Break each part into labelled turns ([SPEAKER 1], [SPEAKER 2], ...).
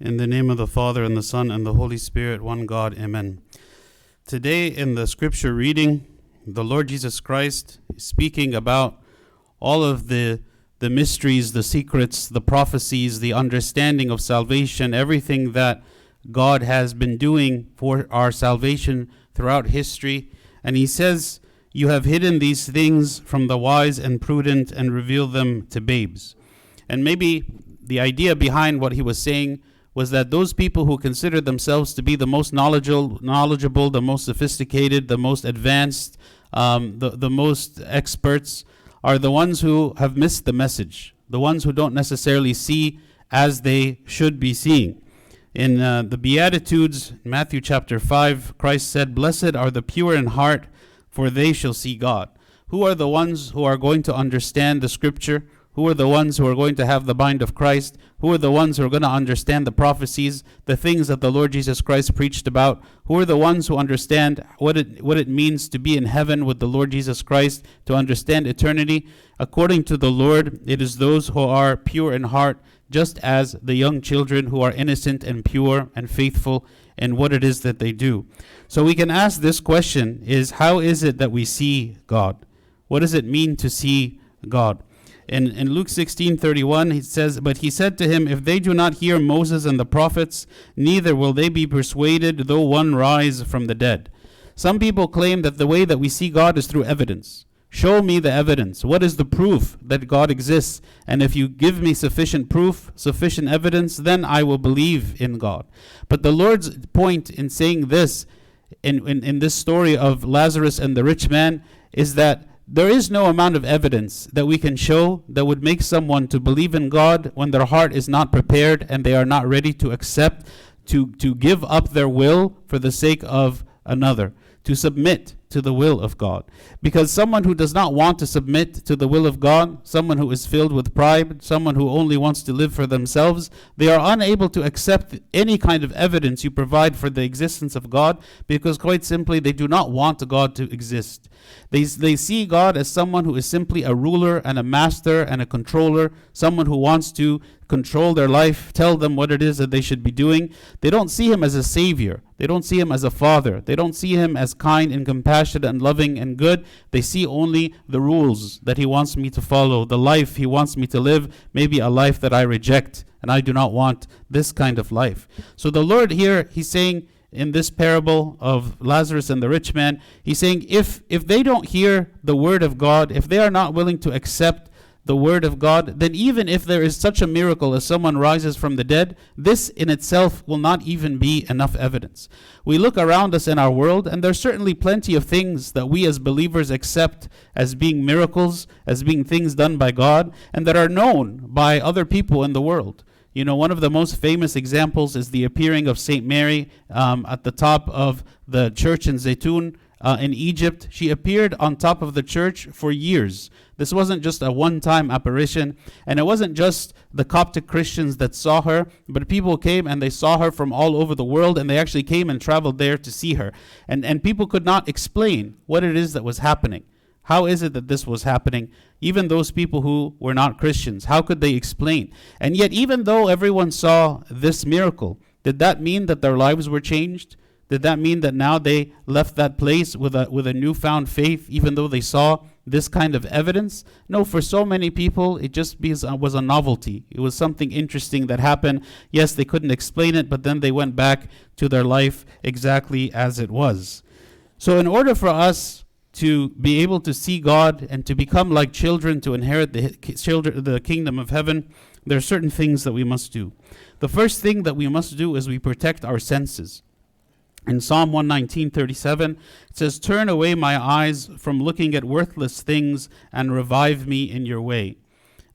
[SPEAKER 1] In the name of the Father, and the Son, and the Holy Spirit, one God, Amen. Today, in the scripture reading, the Lord Jesus Christ is speaking about all of the, the mysteries, the secrets, the prophecies, the understanding of salvation, everything that God has been doing for our salvation throughout history. And he says, You have hidden these things from the wise and prudent and revealed them to babes. And maybe the idea behind what he was saying was that those people who consider themselves to be the most knowledgeable, knowledgeable the most sophisticated, the most advanced, um, the, the most experts, are the ones who have missed the message, the ones who don't necessarily see as they should be seeing. In uh, the Beatitudes, Matthew chapter 5, Christ said, Blessed are the pure in heart, for they shall see God. Who are the ones who are going to understand the scripture? Who are the ones who are going to have the mind of Christ? Who are the ones who are going to understand the prophecies, the things that the Lord Jesus Christ preached about? Who are the ones who understand what it, what it means to be in heaven with the Lord Jesus Christ, to understand eternity? According to the Lord, it is those who are pure in heart, just as the young children who are innocent and pure and faithful in what it is that they do. So we can ask this question is how is it that we see God? What does it mean to see God? In, in Luke 16 31, he says, But he said to him, If they do not hear Moses and the prophets, neither will they be persuaded, though one rise from the dead. Some people claim that the way that we see God is through evidence. Show me the evidence. What is the proof that God exists? And if you give me sufficient proof, sufficient evidence, then I will believe in God. But the Lord's point in saying this, in, in, in this story of Lazarus and the rich man, is that there is no amount of evidence that we can show that would make someone to believe in God when their heart is not prepared and they are not ready to accept, to, to give up their will for the sake of another, to submit to the will of God. Because someone who does not want to submit to the will of God, someone who is filled with pride, someone who only wants to live for themselves, they are unable to accept any kind of evidence you provide for the existence of God because, quite simply, they do not want God to exist. They, they see God as someone who is simply a ruler and a master and a controller, someone who wants to control their life, tell them what it is that they should be doing. They don't see him as a savior. They don't see him as a father. They don't see him as kind and compassionate and loving and good. They see only the rules that he wants me to follow, the life he wants me to live, maybe a life that I reject. And I do not want this kind of life. So the Lord here, he's saying, in this parable of Lazarus and the rich man, he's saying if if they don't hear the word of God, if they are not willing to accept the word of God, then even if there is such a miracle as someone rises from the dead, this in itself will not even be enough evidence. We look around us in our world, and there's certainly plenty of things that we as believers accept as being miracles, as being things done by God, and that are known by other people in the world. You know, one of the most famous examples is the appearing of Saint Mary um, at the top of the church in Zaytun uh, in Egypt. She appeared on top of the church for years. This wasn't just a one time apparition, and it wasn't just the Coptic Christians that saw her, but people came and they saw her from all over the world, and they actually came and traveled there to see her. And, and people could not explain what it is that was happening. How is it that this was happening? Even those people who were not Christians, how could they explain? And yet, even though everyone saw this miracle, did that mean that their lives were changed? Did that mean that now they left that place with a, with a newfound faith, even though they saw this kind of evidence? No, for so many people, it just uh, was a novelty. It was something interesting that happened. Yes, they couldn't explain it, but then they went back to their life exactly as it was. So, in order for us to be able to see God and to become like children to inherit the, children, the kingdom of heaven, there are certain things that we must do. The first thing that we must do is we protect our senses. In Psalm 119:37 it says turn away my eyes from looking at worthless things and revive me in your way.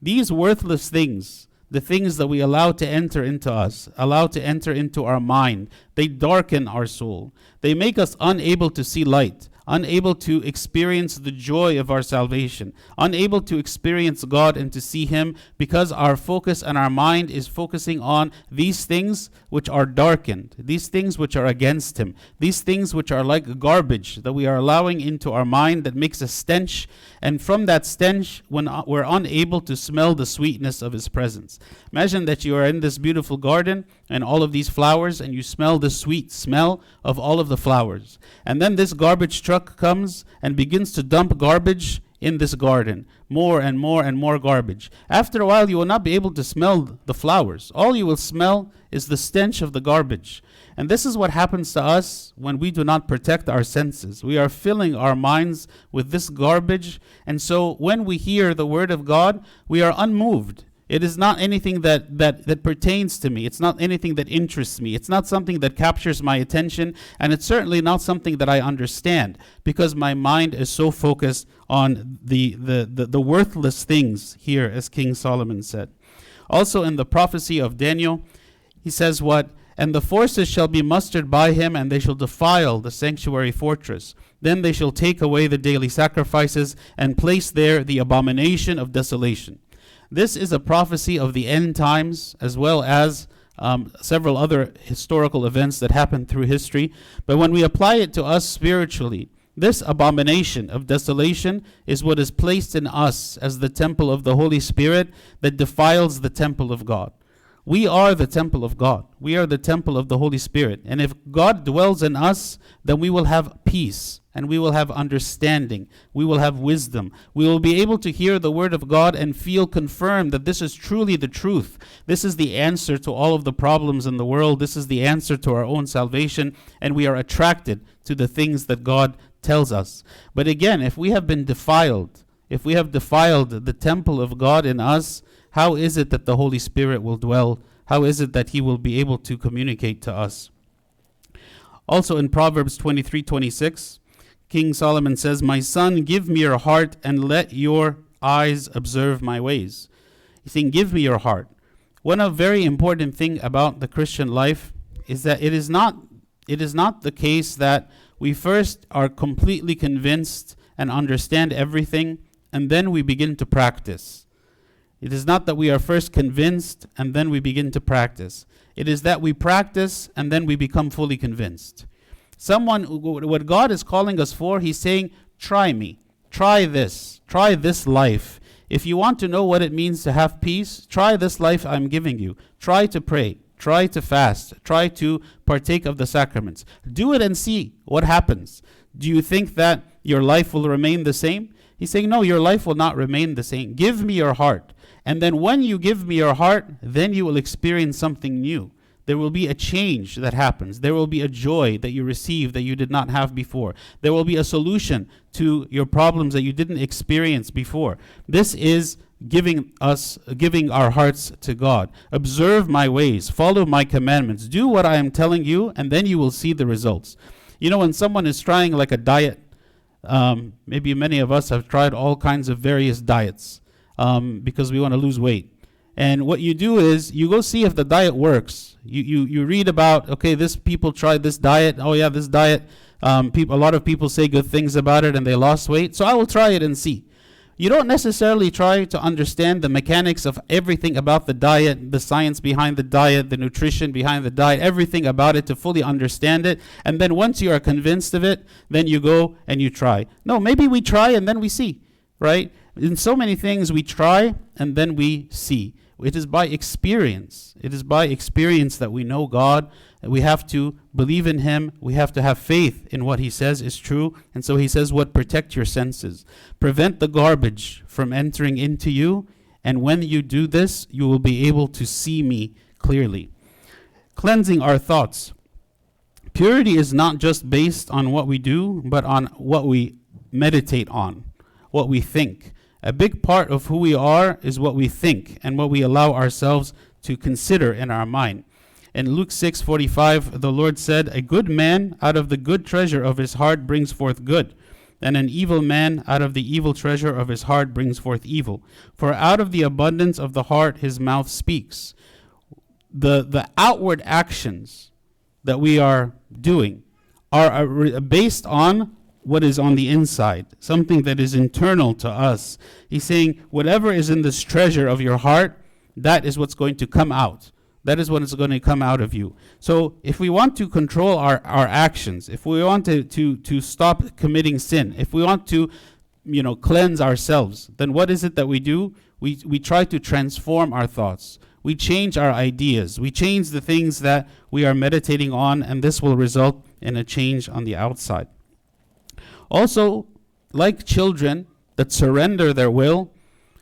[SPEAKER 1] These worthless things, the things that we allow to enter into us, allow to enter into our mind, they darken our soul. They make us unable to see light, unable to experience the joy of our salvation, unable to experience God and to see Him because our focus and our mind is focusing on these things which are darkened, these things which are against Him, these things which are like garbage that we are allowing into our mind that makes a stench. And from that stench, when uh, we're unable to smell the sweetness of His presence. Imagine that you are in this beautiful garden and all of these flowers, and you smell the sweet smell of all of the flowers. And then this garbage truck comes and begins to dump garbage in this garden. More and more and more garbage. After a while, you will not be able to smell the flowers. All you will smell is the stench of the garbage. And this is what happens to us when we do not protect our senses. We are filling our minds with this garbage. And so when we hear the word of God, we are unmoved. It is not anything that, that, that pertains to me. It's not anything that interests me. It's not something that captures my attention. And it's certainly not something that I understand because my mind is so focused on the, the, the, the worthless things here, as King Solomon said. Also, in the prophecy of Daniel, he says, What? And the forces shall be mustered by him, and they shall defile the sanctuary fortress. Then they shall take away the daily sacrifices, and place there the abomination of desolation. This is a prophecy of the end times as well as um, several other historical events that happened through history. But when we apply it to us spiritually, this abomination of desolation is what is placed in us as the temple of the Holy Spirit that defiles the temple of God. We are the temple of God. We are the temple of the Holy Spirit. And if God dwells in us, then we will have peace and we will have understanding. We will have wisdom. We will be able to hear the word of God and feel confirmed that this is truly the truth. This is the answer to all of the problems in the world. This is the answer to our own salvation. And we are attracted to the things that God tells us. But again, if we have been defiled, if we have defiled the temple of God in us, how is it that the Holy Spirit will dwell? How is it that He will be able to communicate to us? Also in Proverbs 23 26, King Solomon says, My son, give me your heart and let your eyes observe my ways. He's saying, Give me your heart. One of very important thing about the Christian life is that it is not it is not the case that we first are completely convinced and understand everything and then we begin to practice. It is not that we are first convinced and then we begin to practice. It is that we practice and then we become fully convinced. Someone, what God is calling us for, He's saying, try me. Try this. Try this life. If you want to know what it means to have peace, try this life I'm giving you. Try to pray. Try to fast. Try to partake of the sacraments. Do it and see what happens. Do you think that your life will remain the same? He's saying, No, your life will not remain the same. Give me your heart. And then when you give me your heart, then you will experience something new. There will be a change that happens. There will be a joy that you receive that you did not have before. There will be a solution to your problems that you didn't experience before. This is giving us giving our hearts to God. Observe my ways, follow my commandments, do what I am telling you, and then you will see the results. You know, when someone is trying like a diet, um, maybe many of us have tried all kinds of various diets um, because we want to lose weight. And what you do is you go see if the diet works. You, you, you read about, okay, this people tried this diet. Oh, yeah, this diet, um, people, a lot of people say good things about it and they lost weight. So I will try it and see. You don't necessarily try to understand the mechanics of everything about the diet, the science behind the diet, the nutrition behind the diet, everything about it to fully understand it. And then once you are convinced of it, then you go and you try. No, maybe we try and then we see, right? In so many things, we try and then we see. It is by experience. It is by experience that we know God. We have to believe in Him. We have to have faith in what He says is true. And so He says, What? Protect your senses. Prevent the garbage from entering into you. And when you do this, you will be able to see me clearly. Cleansing our thoughts. Purity is not just based on what we do, but on what we meditate on, what we think. A big part of who we are is what we think and what we allow ourselves to consider in our mind. In Luke 6:45, the Lord said, "A good man out of the good treasure of his heart brings forth good, and an evil man out of the evil treasure of his heart brings forth evil. For out of the abundance of the heart his mouth speaks." The the outward actions that we are doing are, are based on what is on the inside, something that is internal to us. He's saying, whatever is in this treasure of your heart, that is what's going to come out. That is what is going to come out of you. So if we want to control our, our actions, if we want to, to, to stop committing sin, if we want to, you know, cleanse ourselves, then what is it that we do? We, we try to transform our thoughts. We change our ideas. We change the things that we are meditating on, and this will result in a change on the outside. Also, like children that surrender their will,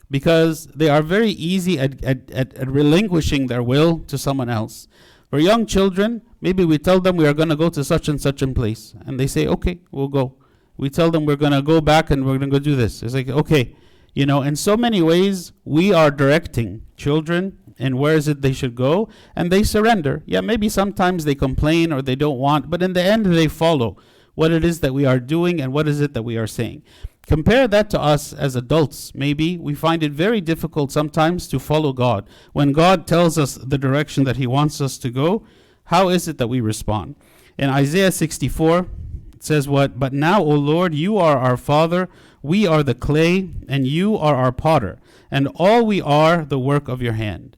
[SPEAKER 1] because they are very easy at, at, at, at relinquishing their will to someone else. For young children, maybe we tell them we are going to go to such and such a place, and they say, okay, we'll go. We tell them we're going to go back and we're going to go do this. It's like, okay. You know, in so many ways, we are directing children and where is it they should go, and they surrender. Yeah, maybe sometimes they complain or they don't want, but in the end, they follow what it is that we are doing and what is it that we are saying. Compare that to us as adults. Maybe we find it very difficult sometimes to follow God. When God tells us the direction that He wants us to go, how is it that we respond? In Isaiah 64, it says what? But now, O Lord, you are our Father, we are the clay, and you are our potter, and all we are the work of your hand.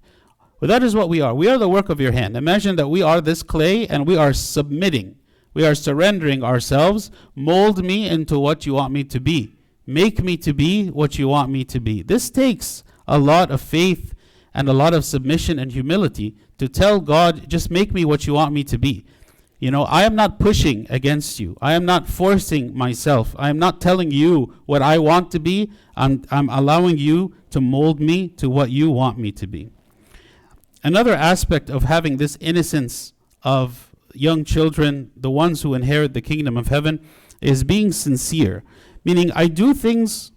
[SPEAKER 1] Well, that is what we are. We are the work of your hand. Imagine that we are this clay and we are submitting. We are surrendering ourselves. Mold me into what you want me to be. Make me to be what you want me to be. This takes a lot of faith and a lot of submission and humility to tell God, just make me what you want me to be. You know, I am not pushing against you. I am not forcing myself. I am not telling you what I want to be. I'm, I'm allowing you to mold me to what you want me to be. Another aspect of having this innocence of young children, the ones who inherit the kingdom of heaven, is being sincere. Meaning, I do things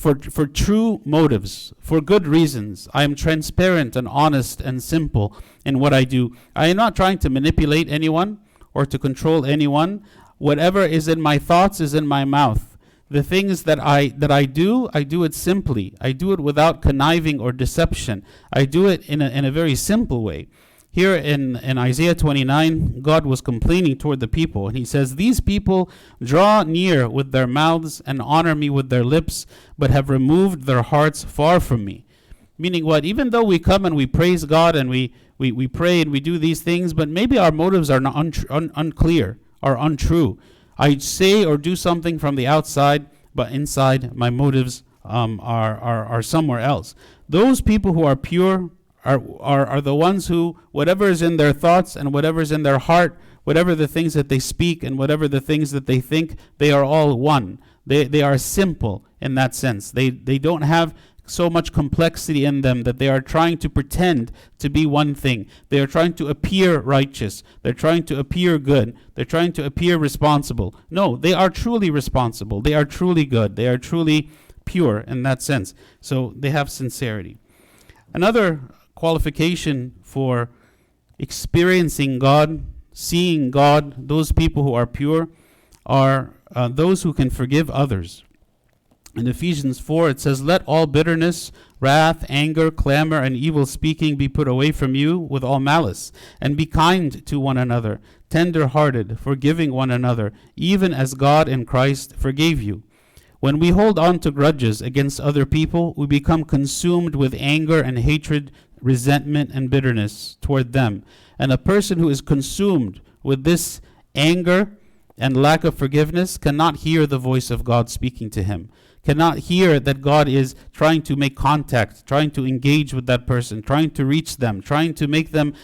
[SPEAKER 1] for, for true motives, for good reasons. I am transparent and honest and simple in what I do. I am not trying to manipulate anyone or to control anyone. Whatever is in my thoughts is in my mouth. The things that I that I do, I do it simply. I do it without conniving or deception. I do it in a, in a very simple way. Here in, in Isaiah 29, God was complaining toward the people, and he says, These people draw near with their mouths and honor me with their lips, but have removed their hearts far from me. Meaning what? Even though we come and we praise God and we, we, we pray and we do these things, but maybe our motives are not un- un- unclear, are untrue. I say or do something from the outside, but inside my motives um, are, are, are somewhere else. Those people who are pure, are, are, are the ones who, whatever is in their thoughts and whatever is in their heart, whatever the things that they speak and whatever the things that they think, they are all one. They, they are simple in that sense. They, they don't have so much complexity in them that they are trying to pretend to be one thing. They are trying to appear righteous. They're trying to appear good. They're trying to appear responsible. No, they are truly responsible. They are truly good. They are truly pure in that sense. So they have sincerity. Another qualification for experiencing God, seeing God, those people who are pure, are uh, those who can forgive others. In Ephesians 4, it says, Let all bitterness, wrath, anger, clamor, and evil speaking be put away from you with all malice, and be kind to one another, tender hearted, forgiving one another, even as God in Christ forgave you. When we hold on to grudges against other people, we become consumed with anger and hatred resentment, and bitterness toward them. And a person who is consumed with this anger and lack of forgiveness cannot hear the voice of God speaking to him, cannot hear that God is trying to make contact, trying to engage with that person, trying to reach them, trying to make them,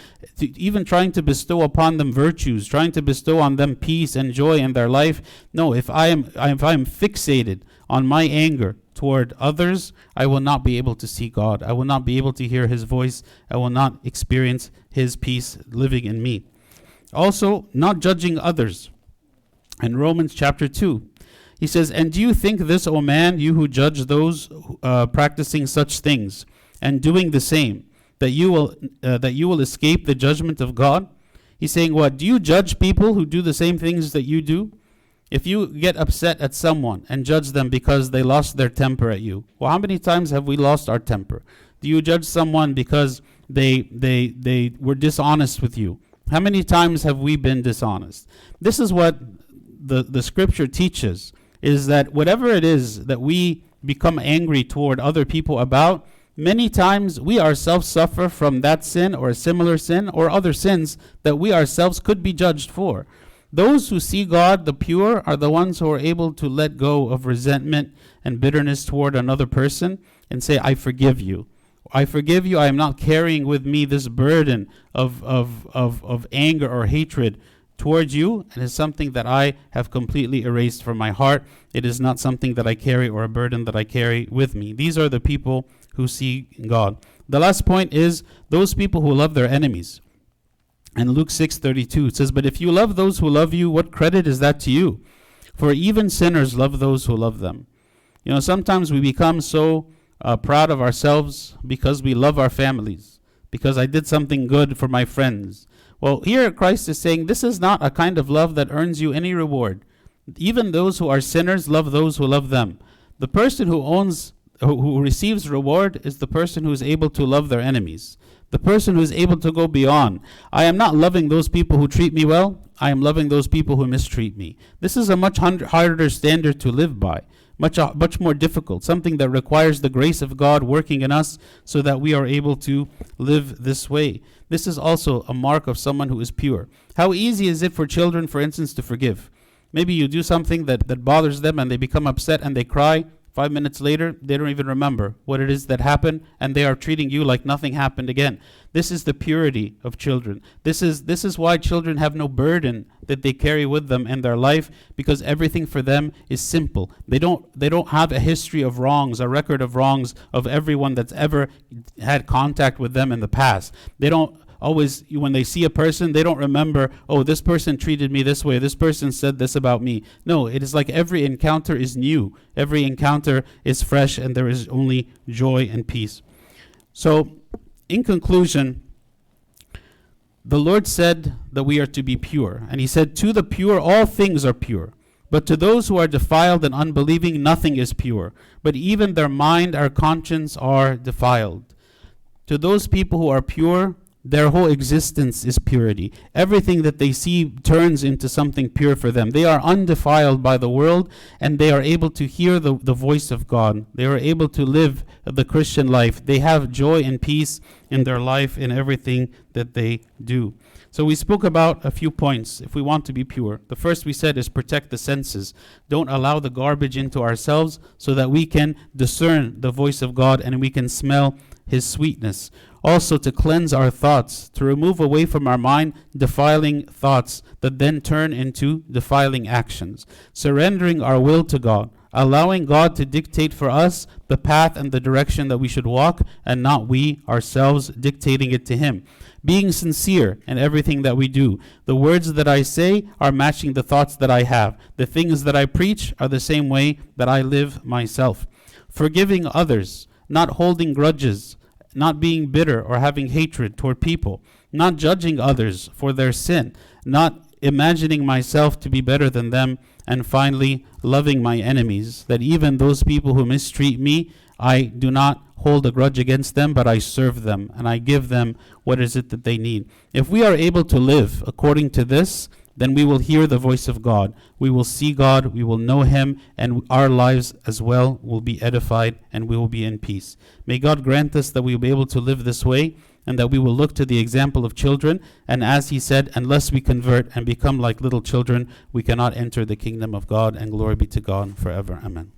[SPEAKER 1] even trying to bestow upon them virtues, trying to bestow on them peace and joy in their life. No, if I am, if I am fixated on my anger, toward others, I will not be able to see God. I will not be able to hear His voice. I will not experience His peace living in me. Also, not judging others. In Romans chapter 2, he says, And do you think this, O man, you who judge those uh, practicing such things, and doing the same, that you will uh, that you will escape the judgment of God? He's saying, What? Do you judge people who do the same things that you do? If you get upset at someone and judge them because they lost their temper at you, well, how many times have we lost our temper? Do you judge someone because they they they were dishonest with you? How many times have we been dishonest? This is what the, the scripture teaches is that whatever it is that we become angry toward other people about, many times we ourselves suffer from that sin or a similar sin or other sins that we ourselves could be judged for. Those who see God, the pure, are the ones who are able to let go of resentment and bitterness toward another person and say, I forgive you. I forgive you. I am not carrying with me this burden of, of, of, of anger or hatred towards you. And It is something that I have completely erased from my heart. It is not something that I carry or a burden that I carry with me. These are the people who see God. The last point is those people who love their enemies. In Luke 6:32 it says, "But if you love those who love you, what credit is that to you? For even sinners love those who love them." You know, sometimes we become so uh, proud of ourselves because we love our families, because I did something good for my friends. Well, here Christ is saying this is not a kind of love that earns you any reward. Even those who are sinners love those who love them. The person who owns who, who receives reward is the person who is able to love their enemies. The person who is able to go beyond. I am not loving those people who treat me well. I am loving those people who mistreat me. This is a much harder standard to live by much uh, much more difficult something that requires the grace of God working in us so that we are able to live this way this is also a mark of someone who is pure how easy is it for children for instance to forgive maybe you do something that that bothers them and they become upset and they cry Five minutes later, they don't even remember what it is that happened, and they are treating you like nothing happened again. This is the purity of children. This is this is why children have no burden that they carry with them in their life, because everything for them is simple. They don't they don't have a history of wrongs, a record of wrongs of everyone that's ever had contact with them in the past. They don't always when they see a person they don't remember oh this person treated me this way. This person said this about me. No it is like every encounter is new. Every encounter is fresh and there is only joy and peace. So in conclusion the lord said that we are to be pure and he said to the pure all things are pure. But to those who are defiled and unbelieving nothing is pure. But even their mind our conscience are defiled. To those people who are pure their whole existence is purity. Everything that they see turns into something pure for them. They are undefiled by the world and they are able to hear the, the voice of God. They are able to live the Christian life. They have joy and peace in their life in everything that they do. So we spoke about a few points if we want to be pure. The first we said is protect the senses. Don't allow the garbage into ourselves so that we can discern the voice of God and we can smell his sweetness also to cleanse our thoughts, to remove away from our mind defiling thoughts that then turn into defiling actions, surrendering our will to God, allowing God to dictate for us the path and the direction that we should walk, and not we ourselves dictating it to Him. Being sincere in everything that we do. The words that I say are matching the thoughts that I have. The things that I preach are the same way that I live myself. Forgiving others, not holding grudges, not being bitter or having hatred toward people, not judging others for their sin, not imagining myself to be better than them, and finally, loving my enemies, that even those people who mistreat me, I do not hold a grudge against them, but I serve them and I give them what is it that they need. If we are able to live according to this, then we will hear the voice of God. We will see God, we will know Him, and our lives as well will be edified and we will be in peace. May God grant us that we will be able to live this way and that we will look to the example of children. And as He said, unless we convert and become like little children, we cannot enter the kingdom of God. And glory be to God forever. Amen.